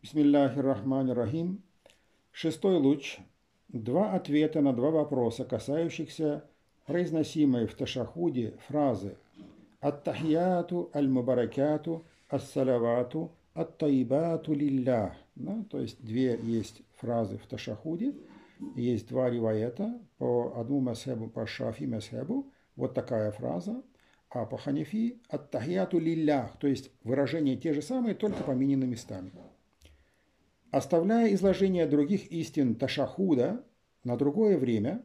Бисмиллахи рахмани рахим. Шестой луч. Два ответа на два вопроса, касающихся произносимой в ташахуде фразы «Ат-тахьяту аль-мубаракяту ас-салавату ат-таибату лиллях». Да, то есть две есть фразы в ташахуде, есть два риваета по одному масхебу, по шафи масхебу, вот такая фраза, а по ханифи «ат-тахьяту лиллях», то есть выражения те же самые, только поменены местами. Оставляя изложение других истин Ташахуда на другое время,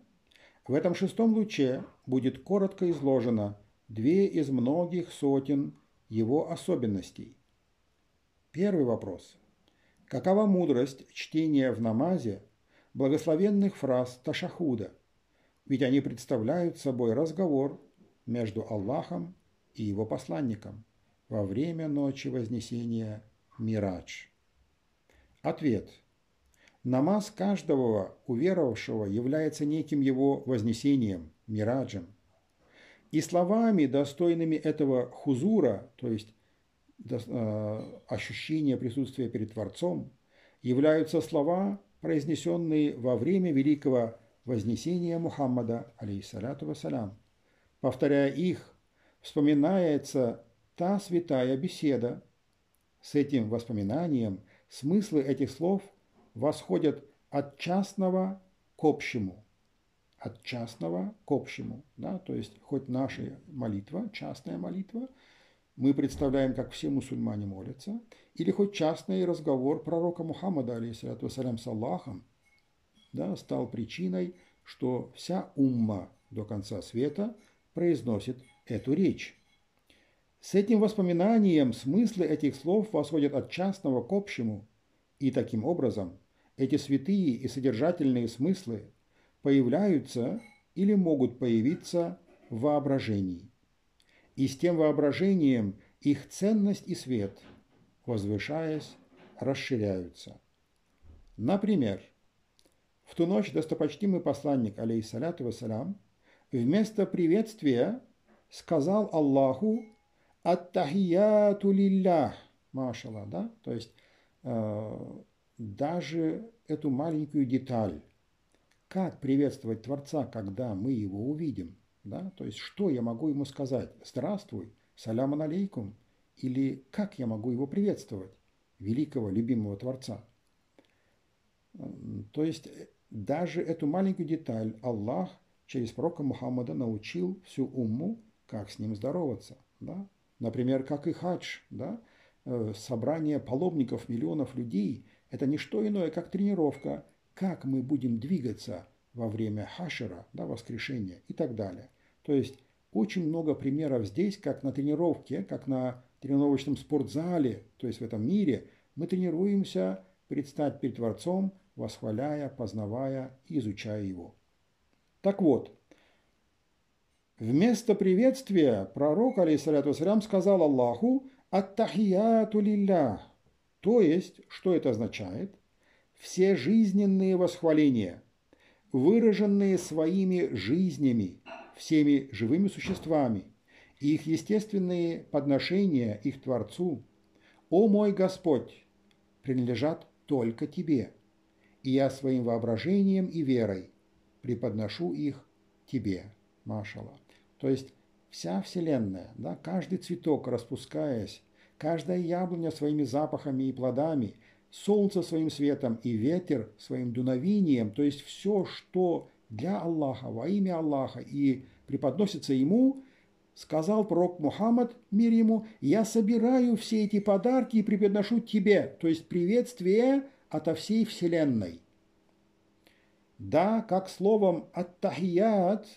в этом шестом луче будет коротко изложено две из многих сотен его особенностей. Первый вопрос. Какова мудрость чтения в намазе благословенных фраз Ташахуда? Ведь они представляют собой разговор между Аллахом и его посланником во время ночи Вознесения Мирадж. Ответ. Намаз каждого уверовавшего является неким его вознесением, мираджем. И словами, достойными этого хузура, то есть э, ощущения присутствия перед Творцом, являются слова, произнесенные во время великого вознесения Мухаммада, алейхиссалату вассалям. Повторяя их, вспоминается та святая беседа. С этим воспоминанием – Смыслы этих слов восходят от частного к общему. От частного к общему. Да? То есть хоть наша молитва, частная молитва, мы представляем, как все мусульмане молятся, или хоть частный разговор пророка Мухаммада, алейхиссалату вассалям, с Аллахом, да, стал причиной, что вся умма до конца света произносит эту речь. С этим воспоминанием смыслы этих слов восходят от частного к общему, и таким образом эти святые и содержательные смыслы появляются или могут появиться в воображении. И с тем воображением их ценность и свет, возвышаясь, расширяются. Например, в ту ночь достопочтимый посланник, алейхиссаляту вассалям, вместо приветствия сказал Аллаху «Аттахияту лиллях», машалла, да, то есть э, даже эту маленькую деталь, как приветствовать Творца, когда мы его увидим, да, то есть что я могу ему сказать, здравствуй, салям алейкум, или как я могу его приветствовать, великого, любимого Творца. То есть даже эту маленькую деталь Аллах через пророка Мухаммада научил всю умму, как с ним здороваться. Да? Например, как и хадж, да? Э, собрание паломников миллионов людей – это не что иное, как тренировка, как мы будем двигаться во время хашера, да, воскрешения и так далее. То есть очень много примеров здесь, как на тренировке, как на тренировочном спортзале, то есть в этом мире, мы тренируемся предстать перед Творцом, восхваляя, познавая и изучая Его. Так вот, вместо приветствия пророк, алейхиссалату сказал Аллаху «Аттахияту лиллях», то есть, что это означает? Все жизненные восхваления, выраженные своими жизнями, всеми живыми существами, их естественные подношения их Творцу, «О мой Господь!» принадлежат только Тебе, и я своим воображением и верой преподношу их Тебе, Машала. То есть вся Вселенная, да, каждый цветок, распускаясь, каждая яблоня своими запахами и плодами, солнце своим светом и ветер своим дуновением, то есть все, что для Аллаха, во имя Аллаха и преподносится Ему, сказал пророк Мухаммад, мир ему, я собираю все эти подарки и преподношу тебе, то есть приветствие ото всей Вселенной. Да, как словом «аттахият»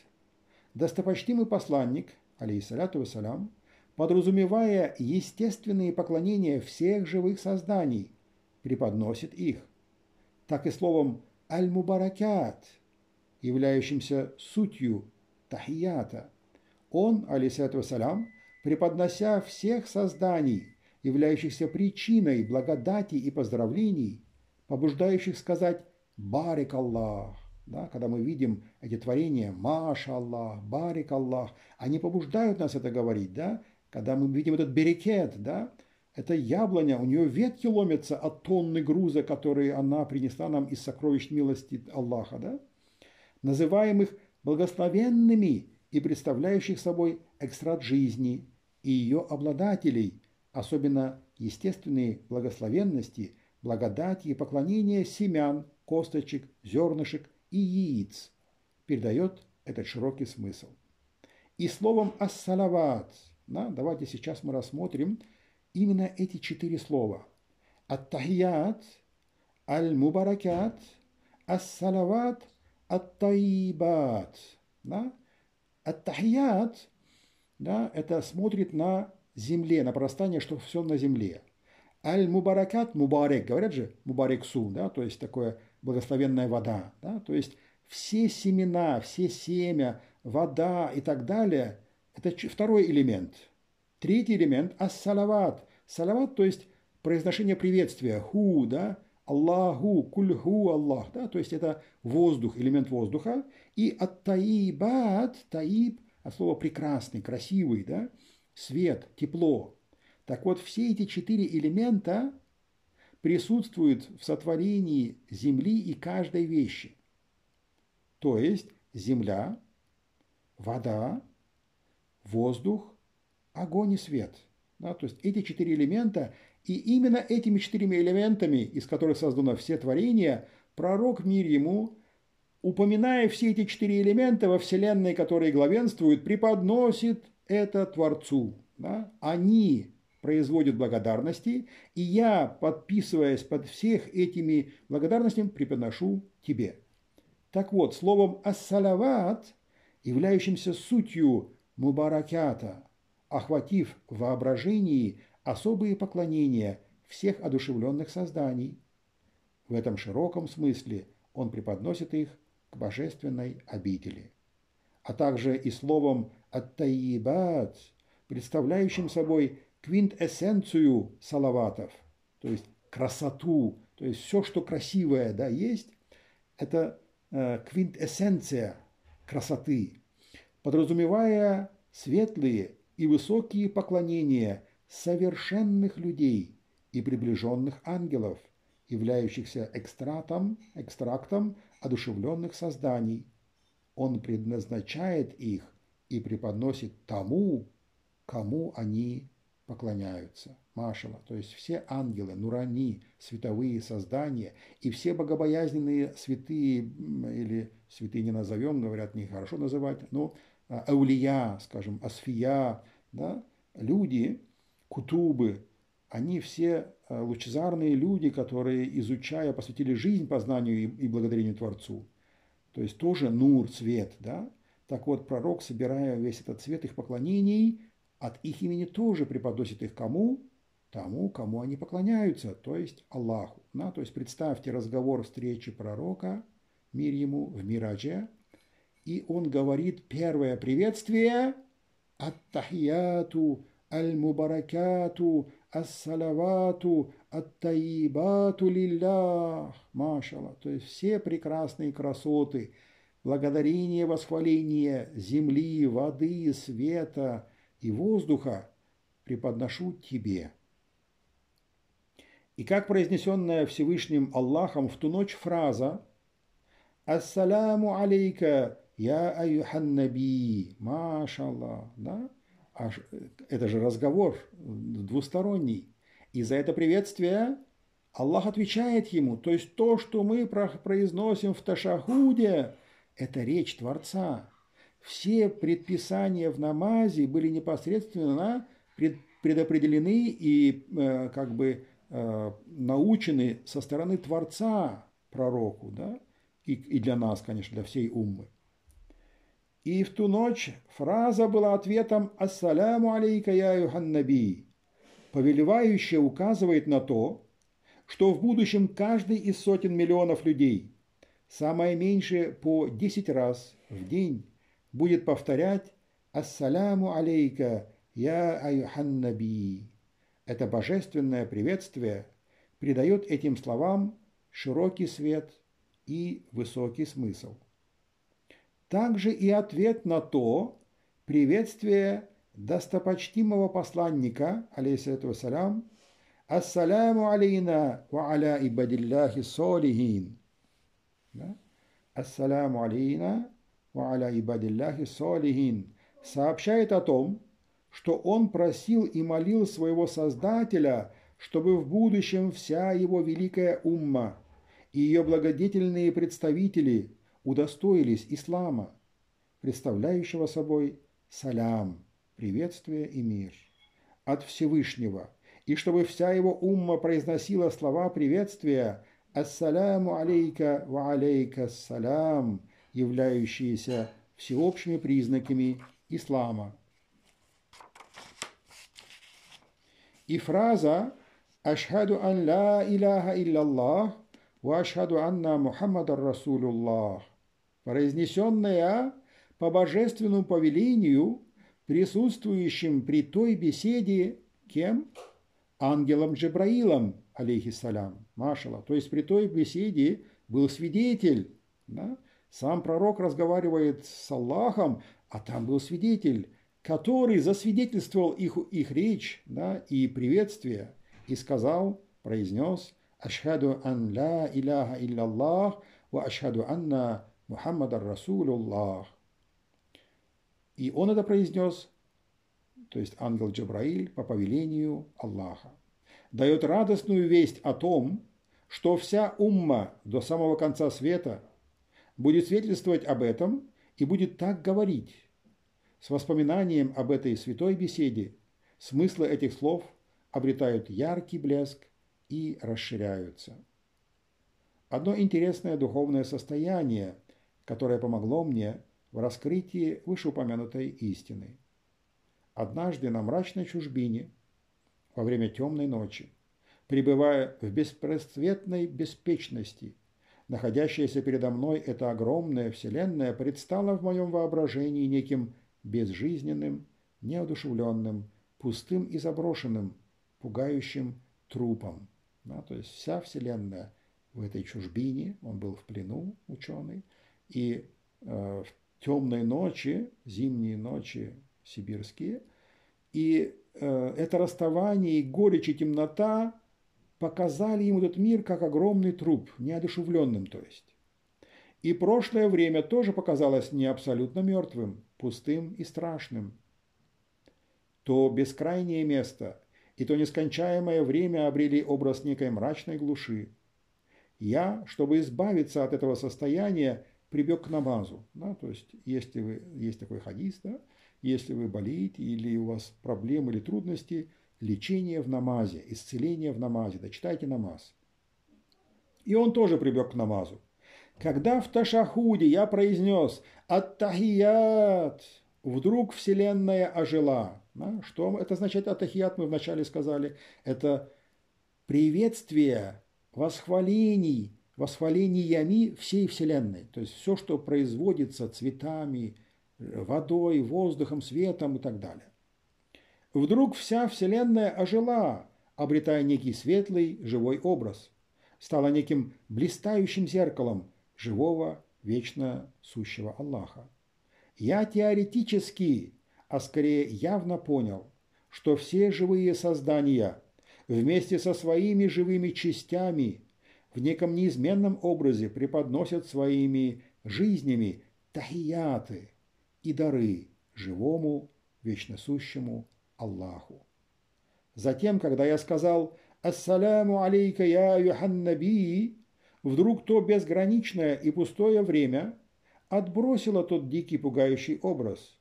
достопочтимый посланник, алейхиссаляту вассалям, подразумевая естественные поклонения всех живых созданий, преподносит их. Так и словом «аль-мубаракят», являющимся сутью тахията, он, алейсалату вассалям, преподнося всех созданий, являющихся причиной благодати и поздравлений, побуждающих сказать «барик Аллах», да, когда мы видим эти творения «Маша Аллах», «Барик Аллах», они побуждают нас это говорить, да, когда мы видим этот берекет, да, Это яблоня, у нее ветки ломятся от тонны груза, которые она принесла нам из сокровищ милости Аллаха, да? называемых благословенными и представляющих собой экстракт жизни и ее обладателей, особенно естественные благословенности, благодати и поклонения семян, косточек, зернышек и яиц, передает этот широкий смысл. И словом «ассалават» да, давайте сейчас мы рассмотрим именно эти четыре слова. Ат-тахият, аль-мубаракят, ас-салават. Да? Ат-тахият, да, это смотрит на земле, на простание, что все на земле. Аль-мубаракат, мубарек, говорят же, мубарексу, да, то есть такое благословенная вода, да, то есть все семена, все семя, вода и так далее, это второй элемент. Третий элемент – ас-салават. Салават, то есть произношение приветствия, ху, да, Аллаху, кульху Аллах, да, то есть это воздух, элемент воздуха. И от таибат, таиб, от слова прекрасный, красивый, да, свет, тепло. Так вот, все эти четыре элемента присутствуют в сотворении земли и каждой вещи. То есть земля, вода, воздух, огонь и свет. Да, то есть эти четыре элемента, и именно этими четырьмя элементами, из которых создано все творения, пророк мир ему, упоминая все эти четыре элемента во Вселенной, которые главенствуют, преподносит это Творцу. Да? Они производят благодарности, и я, подписываясь под всех этими благодарностями, преподношу тебе. Так вот, словом «ассалават», являющимся сутью мубаракята, охватив в воображении особые поклонения всех одушевленных созданий. В этом широком смысле он преподносит их к божественной обители. А также и словом «аттаибат», представляющим собой квинтэссенцию салаватов, то есть красоту, то есть все, что красивое да, есть, это э, квинтэссенция красоты, подразумевая светлые и высокие поклонения совершенных людей и приближенных ангелов, являющихся экстратом, экстрактом одушевленных созданий. Он предназначает их и преподносит тому, кому они поклоняются. Машала, то есть все ангелы, нурани, световые создания и все богобоязненные святые, или святые не назовем, говорят, нехорошо называть, но аулия, скажем, асфия, да, люди, кутубы, они все э, лучезарные люди, которые, изучая, посвятили жизнь познанию и благодарению Творцу. То есть тоже нур, цвет, да? Так вот, пророк, собирая весь этот цвет их поклонений, от их имени тоже преподносит их кому? Тому, кому они поклоняются, то есть Аллаху. Да? То есть представьте разговор встречи пророка, мир ему в Мирадже, и он говорит первое приветствие «Ат-тахияту, аль-мубаракату, ас-салавату, ат-таибату лиллах». Машалла. То есть все прекрасные красоты, благодарение, восхваление земли, воды, света и воздуха преподношу тебе. И как произнесенная Всевышним Аллахом в ту ночь фраза «Ассаляму алейка, я аюхан наби, машаллах, да? Аж, это же разговор двусторонний. И за это приветствие Аллах отвечает ему. То есть то, что мы произносим в Ташахуде, это речь Творца. Все предписания в намазе были непосредственно предопределены и э, как бы э, научены со стороны Творца пророку, да, и, и для нас, конечно, для всей уммы. И в ту ночь фраза была ответом «Ассаляму алейка, я Юханнаби», повелевающая указывает на то, что в будущем каждый из сотен миллионов людей, самое меньшее по 10 раз в день, будет повторять «Ассаляму алейка, я Аюханнаби». Это божественное приветствие придает этим словам широкий свет и высокий смысл также и ответ на то приветствие достопочтимого посланника, алейхиссалату вассалям, Ассаляму алейна ва аля ибадиллахи солихин. Да? Ассаляму алейна ва аля ибадиллахи солихин. Сообщает о том, что он просил и молил своего Создателя, чтобы в будущем вся его великая умма и ее благодетельные представители удостоились ислама, представляющего собой салям, приветствие и мир от Всевышнего, и чтобы вся его умма произносила слова приветствия «Ассаляму алейка ва алейка ассалям», являющиеся всеобщими признаками ислама. И фраза «Ашхаду ан ла иляха илляллах ва ашхаду анна Мухаммадар Расулуллах», произнесенная по божественному повелению, присутствующим при той беседе кем? Ангелом Джебраилом, алейхиссалям, машала. То есть при той беседе был свидетель. Да? Сам пророк разговаривает с Аллахом, а там был свидетель, который засвидетельствовал их, их речь да, и приветствие, и сказал, произнес «Ашхаду ан ла иляха илляллах ва ашхаду анна Мухаммадар Расулуллах». И он это произнес, то есть ангел Джабраиль по повелению Аллаха. Дает радостную весть о том, что вся умма до самого конца света будет свидетельствовать об этом и будет так говорить. С воспоминанием об этой святой беседе смыслы этих слов обретают яркий блеск и расширяются. Одно интересное духовное состояние, которое помогло мне в раскрытии вышеупомянутой истины. Однажды на мрачной чужбине, во время темной ночи, пребывая в беспросветной беспечности, находящаяся передо мной эта огромная вселенная предстала в моем воображении неким безжизненным, неодушевленным, пустым и заброшенным, пугающим трупом. Да, то есть вся Вселенная в этой чужбине, он был в плену, ученый, и э, в темной ночи, зимние ночи сибирские, и э, это расставание и горечь и темнота показали ему этот мир как огромный труп, неодушевленным то есть. И прошлое время тоже показалось не абсолютно мертвым, пустым и страшным. То бескрайнее место и то нескончаемое время обрели образ некой мрачной глуши. Я, чтобы избавиться от этого состояния, прибег к намазу. Да? То есть, если вы, есть такой хадис, да? если вы болеете или у вас проблемы или трудности, лечение в намазе, исцеление в намазе, да читайте намаз. И он тоже прибег к намазу. Когда в Ташахуде я произнес «Аттахият», вдруг Вселенная ожила. Да? Что это означает «Аттахият» мы вначале сказали? Это приветствие, восхвалений, восхвалениями всей Вселенной. То есть все, что производится цветами, водой, воздухом, светом и так далее. Вдруг вся Вселенная ожила, обретая некий светлый, живой образ. Стала неким блистающим зеркалом, живого, вечно сущего Аллаха. Я теоретически, а скорее явно понял, что все живые создания вместе со своими живыми частями в неком неизменном образе преподносят своими жизнями тахияты и дары живому, вечно сущему Аллаху. Затем, когда я сказал «Ассаляму алейка я Юханнаби», Вдруг то безграничное и пустое время отбросило тот дикий пугающий образ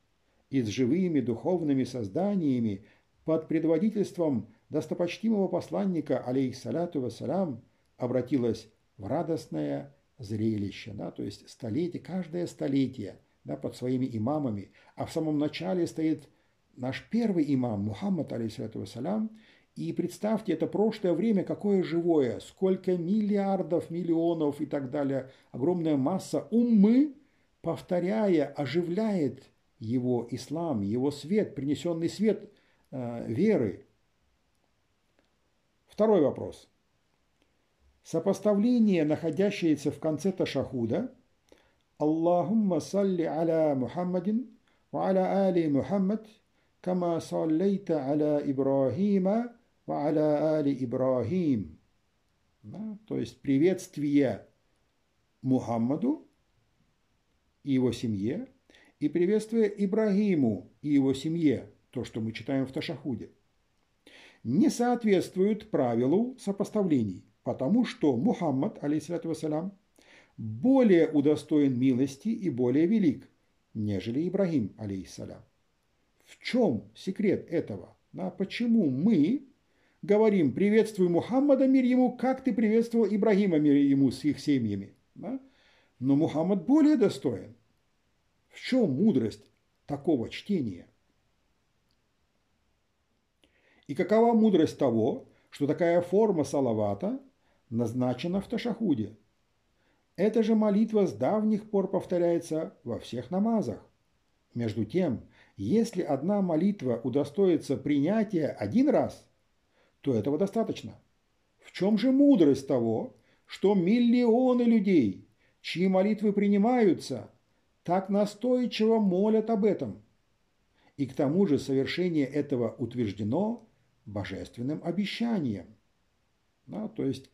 и с живыми духовными созданиями под предводительством достопочтимого посланника, алейхиссалату вассалям, обратилось в радостное зрелище, да, то есть столетие, каждое столетие да, под своими имамами, а в самом начале стоит наш первый имам, Мухаммад, алейхиссалату вассалям, и представьте, это прошлое время какое живое, сколько миллиардов, миллионов и так далее, огромная масса умы, повторяя, оживляет его ислам, его свет, принесенный свет э, веры. Второй вопрос. Сопоставление, находящееся в конце ташахуда, Аллахумма салли аля Мухаммадин ва аля али Мухаммад, саллейта аля Ибрахима ва аля али Ибрахим. Да, то есть приветствие Мухаммаду и его семье, и приветствие Ибрагиму и его семье, то, что мы читаем в Ташахуде, не соответствует правилу сопоставлений, потому что Мухаммад, алейхиссалату вассалям, более удостоен милости и более велик, нежели Ибрагим, алейхиссалям. В чем секрет этого? Да, почему мы говорим «приветствуй Мухаммада, мир ему, как ты приветствовал Ибрагима, мир ему, с их семьями?» да? Но Мухаммад более достоин. В чем мудрость такого чтения? И какова мудрость того, что такая форма салавата назначена в Ташахуде? Эта же молитва с давних пор повторяется во всех намазах. Между тем, если одна молитва удостоится принятия один раз, то этого достаточно. В чем же мудрость того, что миллионы людей, чьи молитвы принимаются, так настойчиво молят об этом? И к тому же совершение этого утверждено божественным обещанием. Да, то есть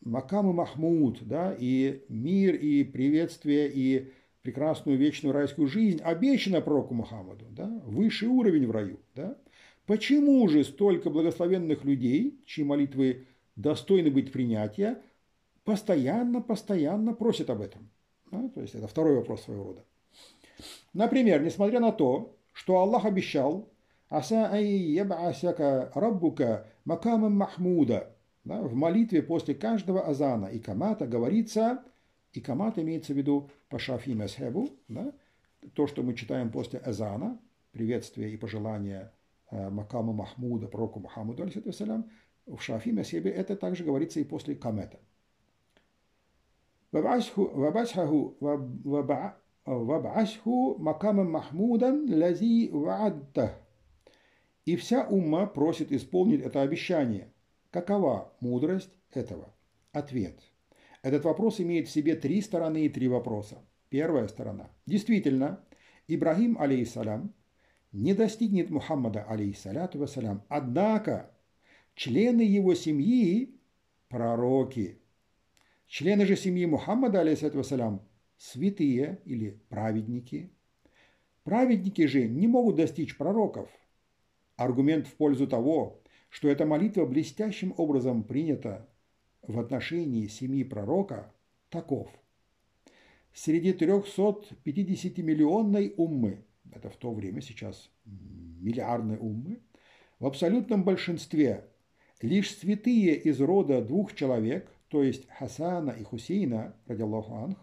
Макам и Махмуд, да, и мир, и приветствие, и прекрасную вечную райскую жизнь обещана пророку Мухаммаду, да, высший уровень в раю. Да. Почему же столько благословенных людей, чьи молитвы достойны быть принятия, постоянно, постоянно просят об этом? Да, то есть это второй вопрос своего рода. Например, несмотря на то, что Аллах обещал «Аса яб'асяка раббука макамам махмуда» Да, в молитве после каждого азана и камата говорится, и камат имеется в виду Пашафи Месхебу, да, то, что мы читаем после Эзана, приветствие и пожелание э, Макаму Махмуда, пророку Мухаммаду, в Шафи Месхебе это также говорится и после Камета. «Вабасху макамам Махмудан лази ваадта». И вся умма просит исполнить это обещание. Какова мудрость этого? Ответ – этот вопрос имеет в себе три стороны и три вопроса. Первая сторона. Действительно, Ибрагим, алейхиссалям, не достигнет Мухаммада, алейхиссаляту вассалям. Однако члены его семьи – пророки. Члены же семьи Мухаммада, алейхиссалату вассалям, святые или праведники. Праведники же не могут достичь пророков. Аргумент в пользу того, что эта молитва блестящим образом принята в отношении семьи пророка, таков. Среди 350-миллионной уммы, это в то время сейчас миллиардной уммы, в абсолютном большинстве лишь святые из рода двух человек, то есть Хасана и Хусейна, радиаллаху анх,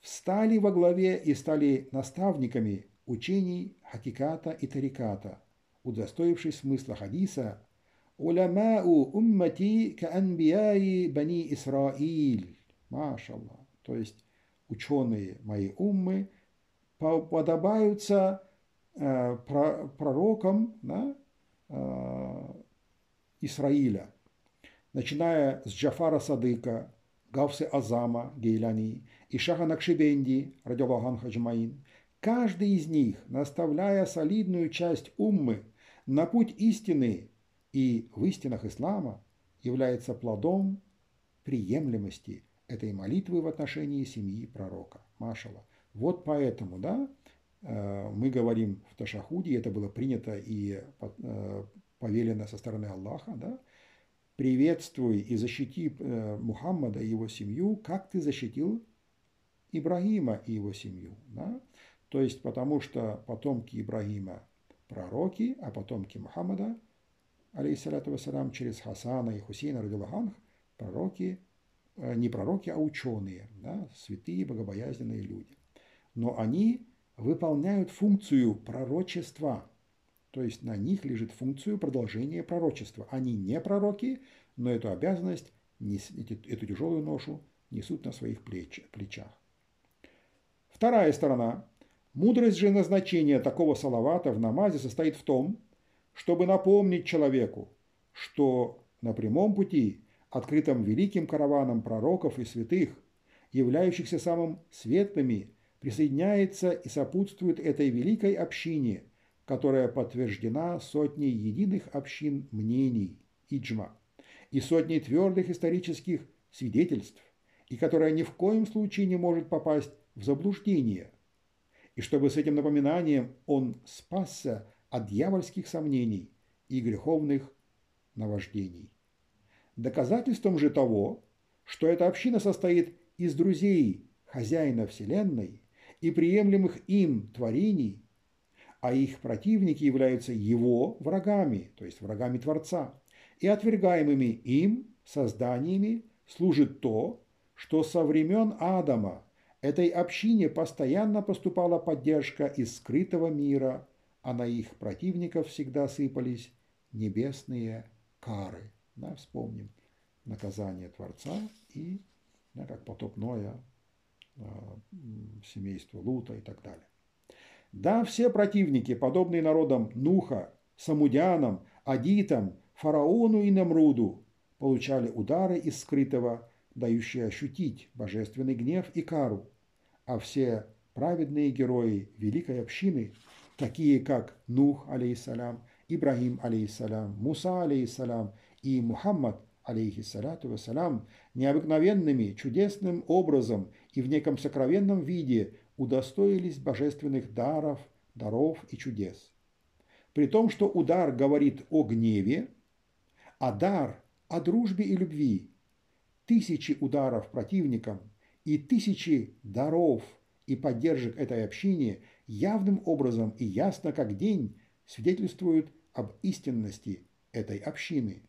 встали во главе и стали наставниками учений Хакиката и Тариката – удостоившись смысла хадиса «Улямау уммати каанбияи бани Исраиль». Машаллах. То есть ученые моей уммы подобаются э, пророкам да, э, Исраиля, начиная с Джафара Садыка, Гавсы Азама Гейляни и Шаха Накшибенди, радиаллаху Хаджмаин, каждый из них, наставляя солидную часть уммы на путь истины и в истинах ислама является плодом приемлемости этой молитвы в отношении семьи пророка. Машала. Вот поэтому, да, э, мы говорим в Ташахуде, это было принято и э, повелено со стороны Аллаха, да, приветствуй и защити э, Мухаммада и его семью, как ты защитил Ибрагима и его семью. Да? То есть потому что потомки Ибрагима пророки, а потомки Мухаммада, алейхиссалату вассалам, через Хасана и Хусейна, радилаханх, пророки, э, не пророки, а ученые, да, святые, богобоязненные люди. Но они выполняют функцию пророчества, то есть на них лежит функцию продолжения пророчества. Они не пророки, но эту обязанность, эту тяжелую ношу несут на своих плечах. Вторая сторона Мудрость же назначения такого салавата в намазе состоит в том, чтобы напомнить человеку, что на прямом пути, открытом великим караваном пророков и святых, являющихся самым светлыми, присоединяется и сопутствует этой великой общине, которая подтверждена сотней единых общин мнений, иджма, и сотней твердых исторических свидетельств, и которая ни в коем случае не может попасть в заблуждение, и чтобы с этим напоминанием он спасся от дьявольских сомнений и греховных наваждений. Доказательством же того, что эта община состоит из друзей хозяина Вселенной и приемлемых им творений, а их противники являются его врагами, то есть врагами Творца, и отвергаемыми им созданиями служит то, что со времен Адама этой общине постоянно поступала поддержка из скрытого мира, а на их противников всегда сыпались небесные кары. Да, вспомним наказание Творца и да, как потопное э, семейство Лута и так далее. Да, все противники, подобные народам Нуха, Самудянам, Адитам, Фараону и Намруду, получали удары из скрытого дающие ощутить божественный гнев и кару, а все праведные герои великой общины, такие как Нух, алейхиссалям, Ибрагим, алейхиссалям, Муса, алейхиссалям и Мухаммад, алейхиссалату вассалям, необыкновенными, чудесным образом и в неком сокровенном виде удостоились божественных даров, даров и чудес. При том, что удар говорит о гневе, а дар – о дружбе и любви, тысячи ударов противникам и тысячи даров и поддержек этой общине явным образом и ясно как день свидетельствуют об истинности этой общины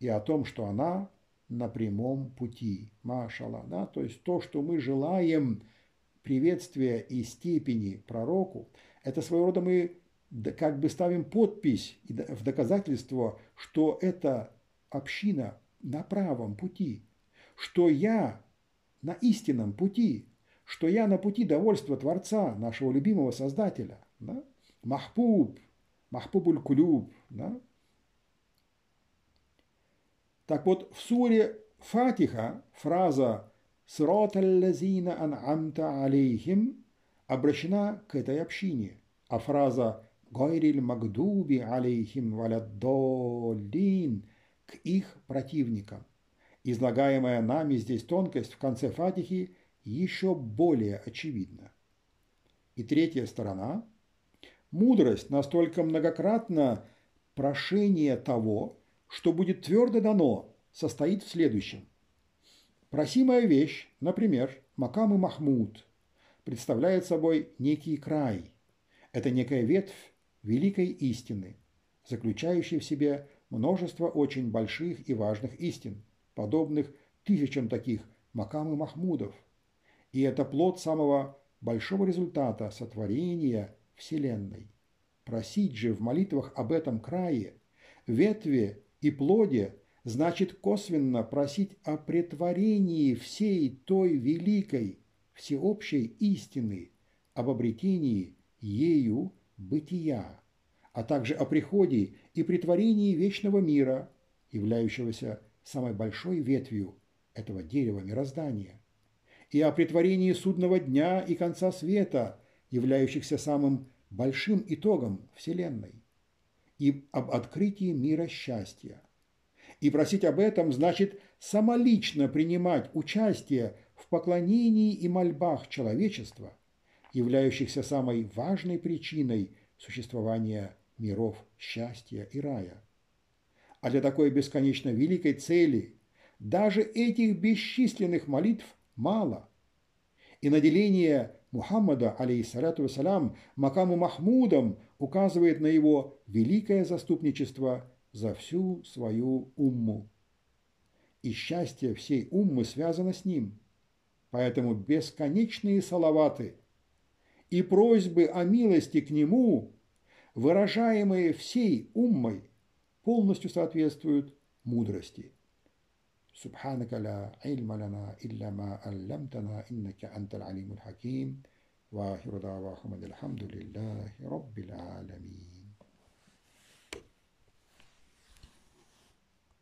и о том, что она на прямом пути. Машала, да? То есть то, что мы желаем приветствия и степени пророку, это своего рода мы как бы ставим подпись в доказательство, что эта община на правом пути, что я на истинном пути, что я на пути довольства Творца, нашего любимого Создателя. Да? Махбуб, Махбубуль Кулюб. Да? Так вот, в суре Фатиха фраза «Сирот аллазина ан'амта алейхим» обращена к этой общине, а фраза «Гайриль магдуби алейхим валяддоллин» к их противникам. Излагаемая нами здесь тонкость в конце Фатихи еще более очевидна. И третья сторона – мудрость настолько многократно прошение того, что будет твердо дано, состоит в следующем. Просимая вещь, например, Макам и Махмуд, представляет собой некий край. Это некая ветвь великой истины, заключающей в себе множество очень больших и важных истин – подобных тысячам таких Макам и Махмудов. И это плод самого большого результата сотворения Вселенной. Просить же в молитвах об этом крае, ветве и плоде значит косвенно просить о претворении всей той великой всеобщей истины, об обретении ею бытия, а также о приходе и притворении вечного мира, являющегося самой большой ветвью этого дерева мироздания, и о притворении судного дня и конца света, являющихся самым большим итогом Вселенной, и об открытии мира счастья. И просить об этом значит самолично принимать участие в поклонении и мольбах человечества, являющихся самой важной причиной существования миров счастья и рая. А для такой бесконечно великой цели даже этих бесчисленных молитв мало. И наделение Мухаммада, алейхиссалату вассалям, Макаму Махмудом указывает на его великое заступничество за всю свою умму. И счастье всей уммы связано с ним. Поэтому бесконечные салаваты и просьбы о милости к нему, выражаемые всей уммой, полностью соответствуют мудрости. سبحانك لا علم لنا إلا ما علمتنا إنك أنت العليم الحكيم. وآخر دعواهم الحمد لله رب العالمين.